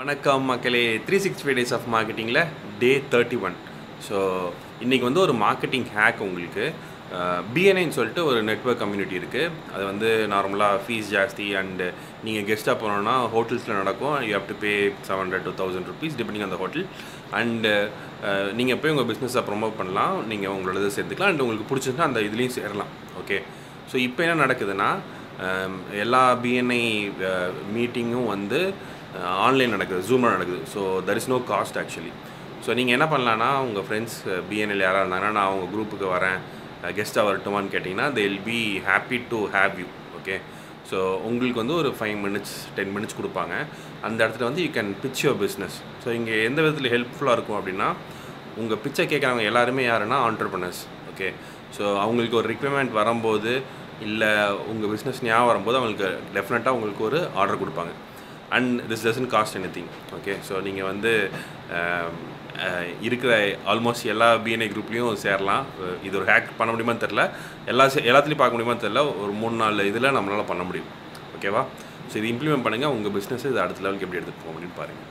வணக்கம் மக்களே three sixty five days of மார்க்கெட்டிங்கில் day thirty one so இன்றைக்கி வந்து ஒரு மார்க்கெட்டிங் ஹேக் உங்களுக்கு. பிஎன்ஐன்னு சொல்லிட்டு ஒரு நெட்வொர்க் கம்யூனிட்டி இருக்குது அது வந்து நார்மலாக ஃபீஸ் ஜாஸ்தி அண்டு நீங்கள் கெஸ்ட்டாக போனோன்னா ஹோட்டல்ஸில் நடக்கும். You have to pay seven hundred to thousand rupees depending அந்த ஹோட்டல் அண்டு நீங்கள் போய் உங்கள் பிஸ்னஸை ப்ரொமோட் பண்ணலாம். நீங்கள் உங்களோட இதை சேர்த்துக்கலாம். அண்ட் உங்களுக்கு பிடிச்சிருந்தா அந்த இதுலேயும் சேரலாம். ஓகே ஸோ இப்போ என்ன நடக்குதுன்னா எல்லா பிஎன்ஐ மீட்டிங்கும் வந்து ஆன்லைன் நடக்குது ஜூமில் நடக்குது. So there is no cost actually so நீங்கள் என்ன பண்ணலான்னா உங்கள் ஃப்ரெண்ட்ஸ் பிஎன்எல் யாராக இருந்தாங்கன்னா நான் உங்கள் குரூப்புக்கு வரேன். கெஸ்ட்டாக வரட்டுமான்னு கேட்டிங்கன்னா they will be happy to have you okay so உங்களுக்கு வந்து ஒரு ஃபைவ் மினிட்ஸ் டென் மினிட்ஸ் கொடுப்பாங்க. அந்த இடத்துல வந்து you can pitch your business so இங்கே எந்த விதத்தில் ஹெல்ப்ஃபுல்லாக இருக்கும் அப்படின்னா உங்கள் பிச்சை கேட்குறவங்க எல்லாருமே யாருன்னா ஆண்டர்பனர்ஸ் ஓகே ஸோ அவங்களுக்கு ஒரு ரிக்வயர்மெண்ட் வரும்போது இல்லை உங்கள் பிஸ்னஸ் ஞாபகம் வரும்போது அவங்களுக்கு டெஃபினட்டாக உங்களுக்கு ஒரு ஆர்டர் கொடுப்பாங்க. And this doesn't cost anything okay so நீங்கள் வந்து இருக்கிற ஆல்மோஸ்ட் எல்லா பிஎன்ஐ குரூப்லேயும் சேரலாம். இது ஒரு ஹேக் பண்ண முடியுமான்னு தெரில எல்லா சே- எல்லாத்துலேயும் பார்க்க முடியுமான்னு தெரில ஒரு மூணு நாலு இதில் நம்மளால் பண்ண முடியும். ஓகேவா? ஸோ இது இம்ப்ளிமெண்ட் பண்ணுங்கள் உங்கள் பிஸ்னஸ் இது அடுத்த லெவலுக்கு எப்படி எடுத்துகிட்டு போக முடியும்னு பாருங்கள்